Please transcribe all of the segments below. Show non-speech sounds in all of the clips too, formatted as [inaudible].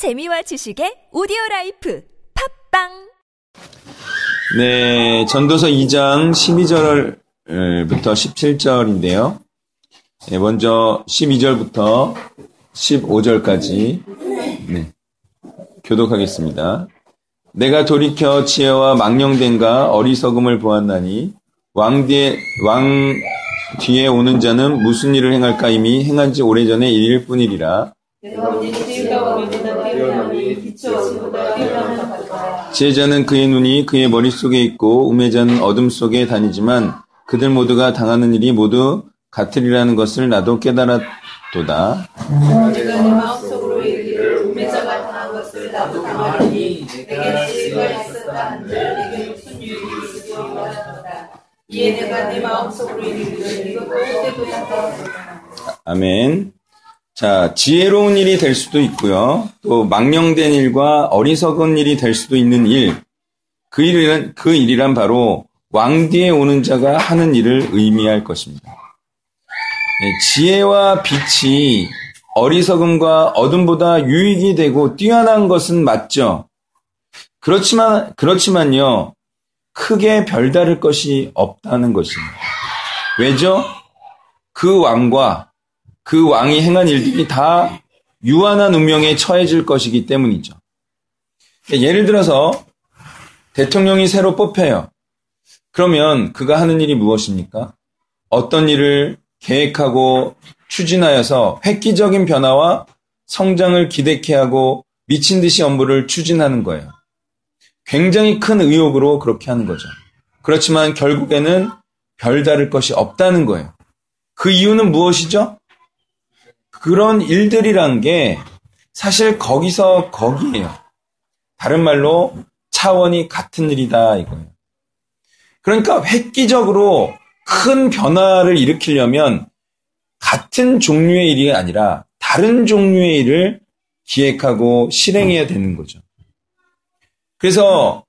재미와 지식의 오디오 life 팟빵 네, 전도서 2장 12절부터 17절인데요. 네, 먼저 12절부터 15절까지 네, 교독하겠습니다. 내가 돌이켜 지혜와 망령됨과 어리석음을 보았나니 왕 뒤에 왕 뒤에 오는 자는 무슨 일을 행할까 이미 행한 지 오래전의 일일 뿐이리라. 지혜자는 그의 눈이 그의 머릿속에 있고 우매자는 어둠 속에 다니지만 그들 모두가 당하는 일이 모두 같으리라는 것을 나도 깨달았도다. 아멘. 자, 지혜로운 일이 될 수도 있고요. 또 망령된 일과 어리석은 일이 될 수도 있는 일. 그 일은 그 일이란 바로 왕 뒤에 오는 자가 하는 일을 의미할 것입니다. 네, 지혜와 빛이 어리석음과 어둠보다 유익이 되고 뛰어난 것은 맞죠. 그렇지만 그렇지만요. 크게 별다를 것이 없다는 것입니다. 왜죠? 그 왕과 그 왕이 행한 일들이 다 유한한 운명에 처해질 것이기 때문이죠. 예를 들어서 대통령이 새로 뽑혀요. 그러면 그가 하는 일이 무엇입니까? 어떤 일을 계획하고 추진하여서 획기적인 변화와 성장을 기대케 하고 미친 듯이 업무를 추진하는 거예요. 굉장히 큰 의욕으로 그렇게 하는 거죠. 그렇지만 결국에는 별다를 것이 없다는 거예요. 그 이유는 무엇이죠? 그런 일들이란 게 사실 거기서 거기에요. 다른 말로 차원이 같은 일이다 이거예요. 그러니까 획기적으로 큰 변화를 일으키려면 같은 종류의 일이 아니라 다른 종류의 일을 기획하고 실행해야 되는 거죠. 그래서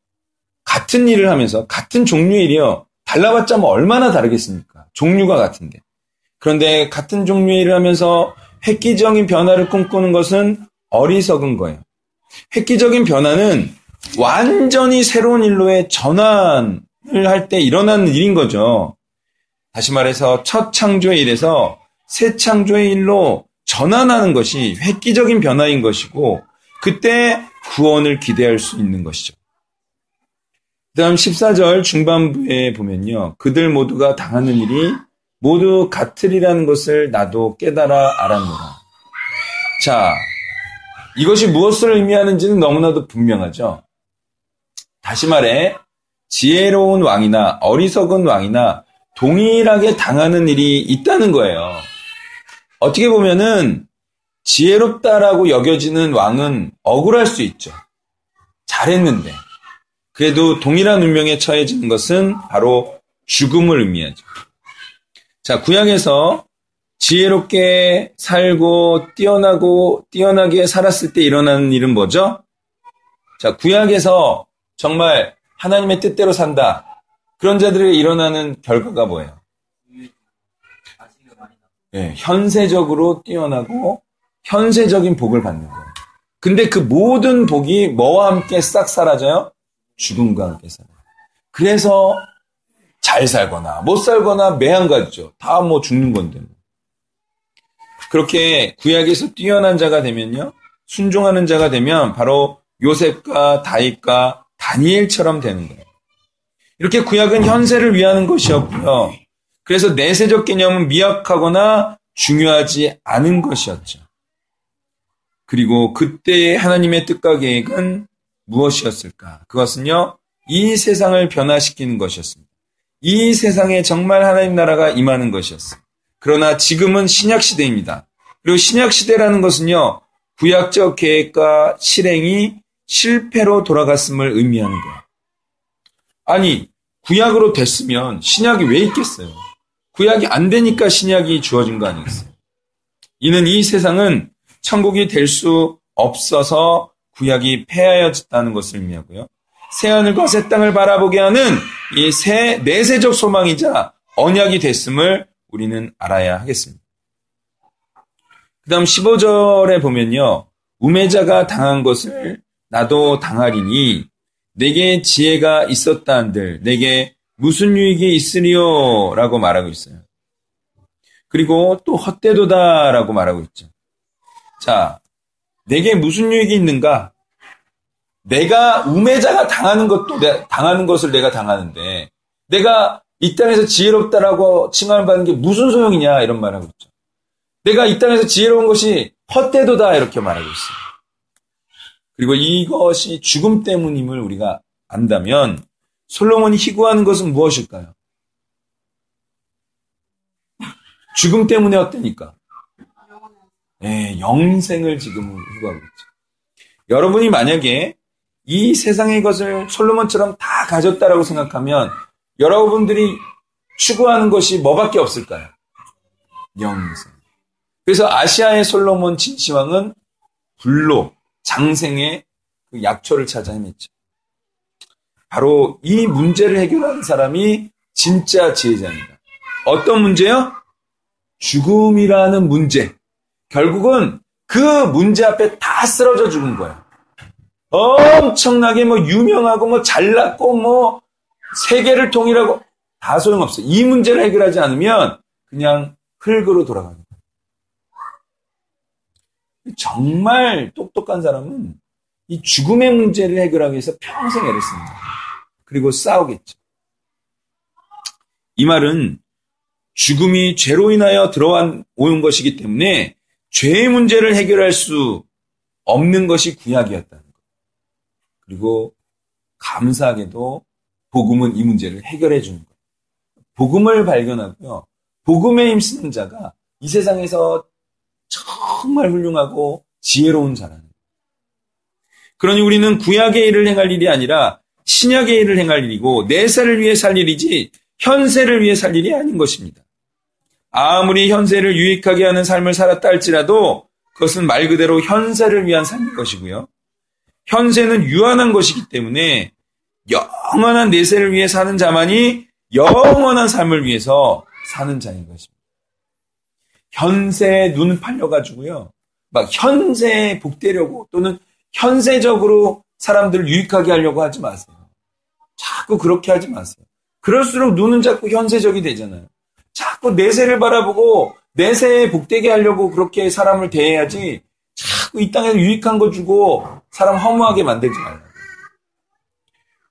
같은 일을 하면서 같은 종류의 일이요. 달라봤자 뭐 얼마나 다르겠습니까? 종류가 같은데. 그런데 같은 종류의 일을 하면서 획기적인 변화를 꿈꾸는 것은 어리석은 거예요. 획기적인 변화는 완전히 새로운 일로의 전환을 할 때 일어나는 일인 거죠. 다시 말해서 첫 창조의 일에서 새 창조의 일로 전환하는 것이 획기적인 변화인 것이고 그때 구원을 기대할 수 있는 것이죠. 그 다음 14절 중반부에 보면요. 그들 모두가 당하는 일이 모두 같으리라는 것을 나도 깨달아 알았노라. 자, 이것이 무엇을 의미하는지는 너무나도 분명하죠. 다시 말해, 지혜로운 왕이나 어리석은 왕이나 동일하게 당하는 일이 있다는 거예요. 어떻게 보면은 지혜롭다라고 여겨지는 왕은 억울할 수 있죠. 잘했는데. 그래도 동일한 운명에 처해지는 것은 바로 죽음을 의미하죠. 자, 구약에서 지혜롭게 살고 뛰어나고 뛰어나게 살았을 때 일어나는 일은 뭐죠? 자, 구약에서 정말 하나님의 뜻대로 산다. 그런 자들에게 일어나는 결과가 뭐예요? 네, 현세적으로 뛰어나고 현세적인 복을 받는 거예요. 근데 그 모든 복이 뭐와 함께 싹 사라져요? 죽음과 함께 사라져요. 그래서 잘 살거나 못 살거나 매한가지죠. 다 뭐 죽는 건데. 그렇게 구약에서 뛰어난 자가 되면요. 순종하는 자가 되면 바로 요셉과 다윗과 다니엘처럼 되는 거예요. 이렇게 구약은 현세를 위하는 것이었고요. 그래서 내세적 개념은 미약하거나 중요하지 않은 것이었죠. 그리고 그때의 하나님의 뜻과 계획은 무엇이었을까? 그것은요, 이 세상을 변화시키는 것이었습니다. 이 세상에 정말 하나님 나라가 임하는 것이었어요. 그러나 지금은 신약 시대입니다. 그리고 신약 시대라는 것은요, 구약적 계획과 실행이 실패로 돌아갔음을 의미하는 거예요. 아니, 구약으로 됐으면 신약이 왜 있겠어요? 구약이 안 되니까 신약이 주어진 거 아니겠어요? 이는 이 세상은 천국이 될 수 없어서 구약이 폐하여졌다는 것을 의미하고요. 새하늘과 새 땅을 바라보게 하는 이 새 내세적 소망이자 언약이 됐음을 우리는 알아야 하겠습니다. 그 다음 15절에 보면요. 우매자가 당한 것을 나도 당하리니 내게 지혜가 있었다 한들 내게 무슨 유익이 있으리요? 라고 말하고 있어요. 그리고 또 헛되도다 라고 말하고 있죠. 자, 내게 무슨 유익이 있는가? 내가 우매자가 당하는 것도 당하는 것을 내가 당하는데 내가 이 땅에서 지혜롭다라고 칭함을 받는 게 무슨 소용이냐 이런 말하고 있죠. 내가 이 땅에서 지혜로운 것이 헛되도다 이렇게 말하고 있어요. 그리고 이것이 죽음 때문임을 우리가 안다면 솔로몬이 희구하는 것은 무엇일까요? 죽음 때문에 어때니까? 네, 영생을 지금 희구하고 있죠. 여러분이 만약에 이 세상의 것을 솔로몬처럼 다 가졌다라고 생각하면 여러분들이 추구하는 것이 뭐밖에 없을까요? 영생. 그래서 아시아의 솔로몬 진시황은 불로 장생의 그 약초를 찾아 헤맸죠. 바로 이 문제를 해결하는 사람이 진짜 지혜자입니다. 어떤 문제요? 죽음이라는 문제. 결국은 그 문제 앞에 다 쓰러져 죽은 거예요. 엄청나게 뭐 유명하고 뭐 잘났고 뭐 세계를 통일하고 다 소용없어요. 이 문제를 해결하지 않으면 그냥 흙으로 돌아갑니다. 정말 똑똑한 사람은 이 죽음의 문제를 해결하기 위해서 평생 애를 씁니다. 그리고 싸우겠죠. 이 말은 죽음이 죄로 인하여 들어온 것이기 때문에 죄의 문제를 해결할 수 없는 것이 구약이었다는 것. 그리고 감사하게도 복음은 이 문제를 해결해 주는 것. 복음을 발견하고요. 복음에 힘쓰는 자가 이 세상에서 정말 훌륭하고 지혜로운 자라는 그러니 우리는 구약의 일을 행할 일이 아니라 신약의 일을 행할 일이고 내세를 위해 살 일이지 현세를 위해 살 일이 아닌 것입니다. 아무리 현세를 유익하게 하는 삶을 살았다 할지라도 그것은 말 그대로 현세를 위한 삶일 것이고요. 현세는 유한한 것이기 때문에 영원한 내세를 위해 사는 자만이 영원한 삶을 위해서 사는 자인 것입니다. 현세에 눈 팔려가지고요. 막 현세에 복되려고 또는 현세적으로 사람들을 유익하게 하려고 하지 마세요. 자꾸 그렇게 하지 마세요. 그럴수록 눈은 자꾸 현세적이 되잖아요. 자꾸 내세를 바라보고 내세에 복되게 하려고 그렇게 사람을 대해야지 자꾸 이 땅에서 유익한 거 주고 사람 허무하게 만들지 말라고.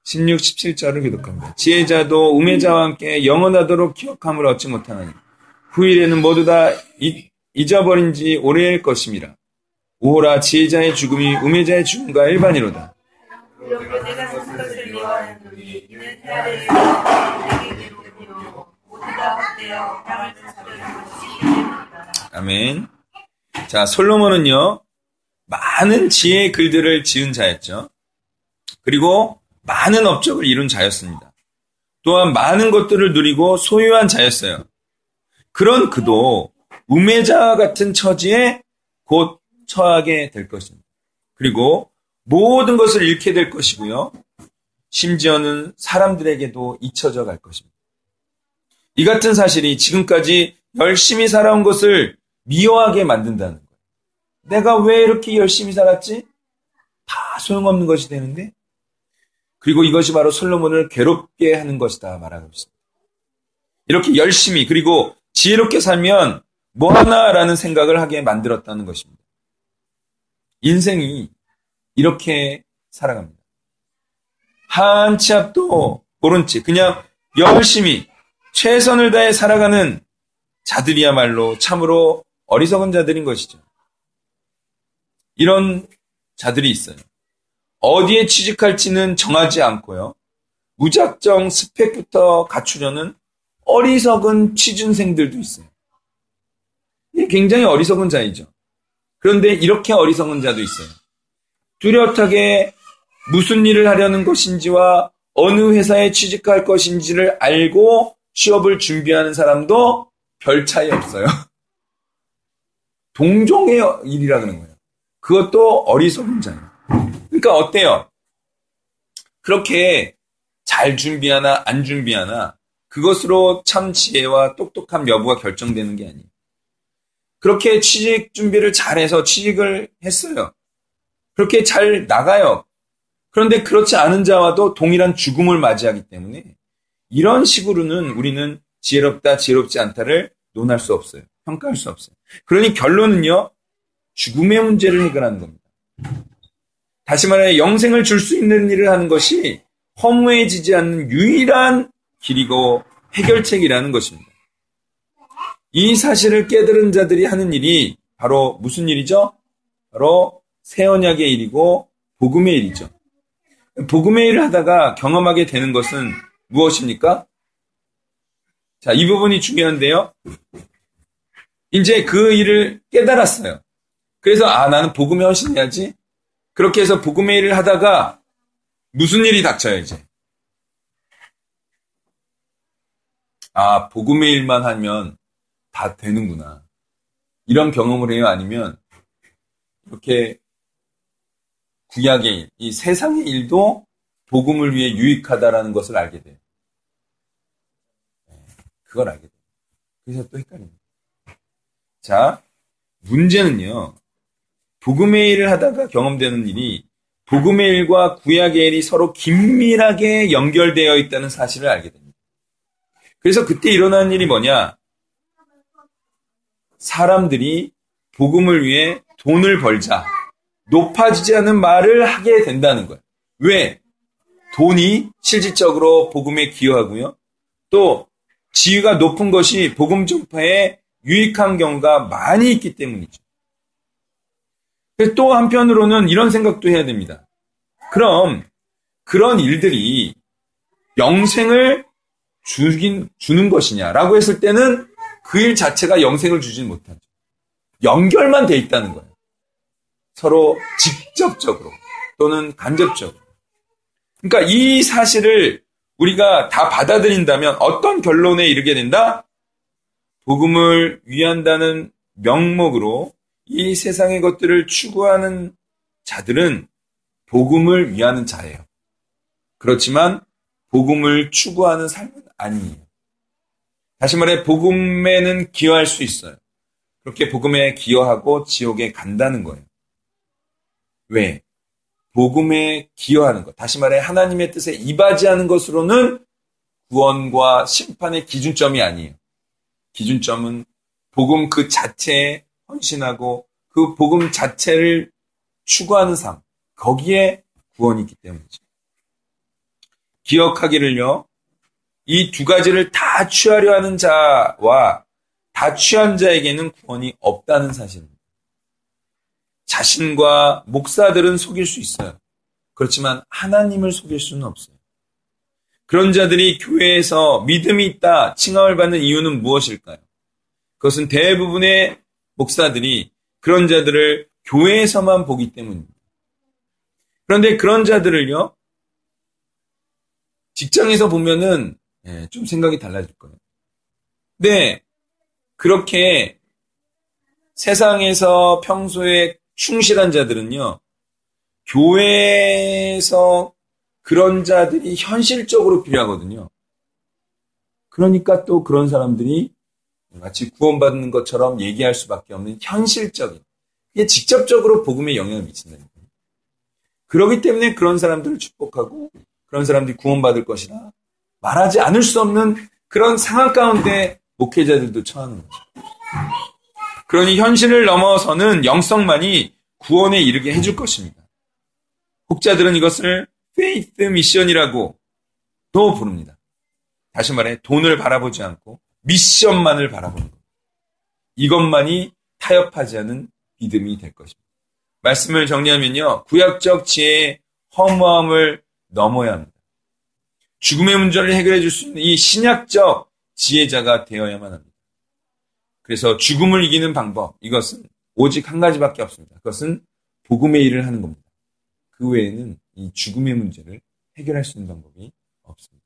16, 17절을 기록합니다. 지혜자도 우매자와 함께 영원하도록 기억함을 얻지 못하나니 후일에는 모두 다 잊어버린 지 오래일 것입니다. 오호라 지혜자의 죽음이 우매자의 죽음과 일반이로다. 아멘. 자, 솔로몬은요, 많은 지혜의 글들을 지은 자였죠. 그리고 많은 업적을 이룬 자였습니다. 또한 많은 것들을 누리고 소유한 자였어요. 그런 그도 우매자 같은 처지에 곧 처하게 될 것입니다. 그리고 모든 것을 잃게 될 것이고요. 심지어는 사람들에게도 잊혀져 갈 것입니다. 이 같은 사실이 지금까지 열심히 살아온 것을 미워하게 만든다는 거예요. 내가 왜 이렇게 열심히 살았지? 다 소용없는 것이 되는데? 그리고 이것이 바로 솔로몬을 괴롭게 하는 것이다 말하고 있습니다. 이렇게 열심히 그리고 지혜롭게 살면 뭐 하나라는 생각을 하게 만들었다는 것입니다. 인생이 이렇게 살아갑니다. 한 치 앞도 오른치 그냥 열심히 최선을 다해 살아가는 자들이야말로 참으로 어리석은 자들인 것이죠. 이런 자들이 있어요. 어디에 취직할지는 정하지 않고요. 무작정 스펙부터 갖추려는 어리석은 취준생들도 있어요. 굉장히 어리석은 자이죠. 그런데 이렇게 어리석은 자도 있어요. 뚜렷하게 무슨 일을 하려는 것인지와 어느 회사에 취직할 것인지를 알고 취업을 준비하는 사람도 별 차이 없어요. [laughs] 동종의 일이라 그러는 거예요. 그것도 어리석은 자예요. 그러니까 어때요? 그렇게 잘 준비하나 안 준비하나 그것으로 참 지혜와 똑똑함 여부가 결정되는 게 아니에요. 그렇게 취직 준비를 잘해서 취직을 했어요. 그렇게 잘 나가요. 그런데 그렇지 않은 자와도 동일한 죽음을 맞이하기 때문에 이런 식으로는 우리는 지혜롭다, 지혜롭지 않다를 논할 수 없어요. 평가할 수 없어요. 그러니 결론은요, 죽음의 문제를 해결하는 겁니다. 다시 말해, 영생을 줄 수 있는 일을 하는 것이 허무해지지 않는 유일한 길이고 해결책이라는 것입니다. 이 사실을 깨달은 자들이 하는 일이 바로 무슨 일이죠? 바로 새 언약의 일이고 복음의 일이죠. 복음의 일을 하다가 경험하게 되는 것은 무엇입니까? 자, 이 부분이 중요한데요. 이제 그 일을 깨달았어요. 그래서 아 나는 복음의 헌신해야지. 그렇게 해서 복음의 일을 하다가 무슨 일이 닥쳐요 이제. 아 복음의 일만 하면 다 되는구나. 이런 경험을 해요 아니면 이렇게 구약의 일, 이 세상의 일도 복음을 위해 유익하다라는 것을 알게 돼요. 네, 그걸 알게 돼요. 그래서 또 헷갈립니다. 자, 문제는요. 복음의 일을 하다가 경험되는 일이 복음의 일과 구약의 일이 서로 긴밀하게 연결되어 있다는 사실을 알게 됩니다. 그래서 그때 일어나는 일이 뭐냐? 사람들이 복음을 위해 돈을 벌자. 높아지지 않은 말을 하게 된다는 거예요. 왜? 돈이 실질적으로 복음에 기여하고요. 또 지위가 높은 것이 복음 전파에 유익한 경우가 많이 있기 때문이죠. 또 한편으로는 이런 생각도 해야 됩니다. 그럼 그런 일들이 영생을 주긴, 주는 것이냐라고 했을 때는 그 일 자체가 영생을 주진 못하죠. 연결만 돼 있다는 거예요. 서로 직접적으로 또는 간접적으로. 그러니까 이 사실을 우리가 다 받아들인다면 어떤 결론에 이르게 된다? 복음을 위한다는 명목으로 이 세상의 것들을 추구하는 자들은 복음을 위하는 자예요. 그렇지만 복음을 추구하는 삶은 아니에요. 다시 말해 복음에는 기여할 수 있어요. 그렇게 복음에 기여하고 지옥에 간다는 거예요. 왜? 복음에 기여하는 것. 다시 말해 하나님의 뜻에 이바지하는 것으로는 구원과 심판의 기준점이 아니에요. 기준점은 복음 그 자체에 헌신하고 그 복음 자체를 추구하는 삶. 거기에 구원이 있기 때문이죠. 기억하기를요. 이 두 가지를 다 취하려 하는 자와 다 취한 자에게는 구원이 없다는 사실입니다. 자신과 목사들은 속일 수 있어요. 그렇지만 하나님을 속일 수는 없어요. 그런 자들이 교회에서 믿음이 있다 칭함을 받는 이유는 무엇일까요? 그것은 대부분의 목사들이 그런 자들을 교회에서만 보기 때문입니다. 그런데 그런 자들을요, 직장에서 보면은 예, 좀 생각이 달라질 거예요. 네, 그렇게 세상에서 평소에 충실한 자들은요, 교회에서 그런 자들이 현실적으로 필요하거든요. 그러니까 또 그런 사람들이 마치 구원받는 것처럼 얘기할 수밖에 없는 현실적인, 이게 직접적으로 복음에 영향을 미친다는 거예요. 그러기 때문에 그런 사람들을 축복하고 그런 사람들이 구원받을 것이라 말하지 않을 수 없는 그런 상황 가운데 목회자들도 처하는 거죠. 그러니 현실을 넘어서는 영성만이 구원에 이르게 해줄 것입니다. 혹자들은 이것을 faith mission이라고 또 부릅니다. 다시 말해 돈을 바라보지 않고 미션만을 바라보는 것. 이것만이 타협하지 않은 믿음이 될 것입니다. 말씀을 정리하면요. 구약적 지혜의 허무함을 넘어야 합니다. 죽음의 문제를 해결해 줄 수 있는 이 신약적 지혜자가 되어야만 합니다. 그래서 죽음을 이기는 방법, 이것은 오직 한 가지밖에 없습니다. 그것은 복음의 일을 하는 겁니다. 그 외에는 이 죽음의 문제를 해결할 수 있는 방법이 없습니다.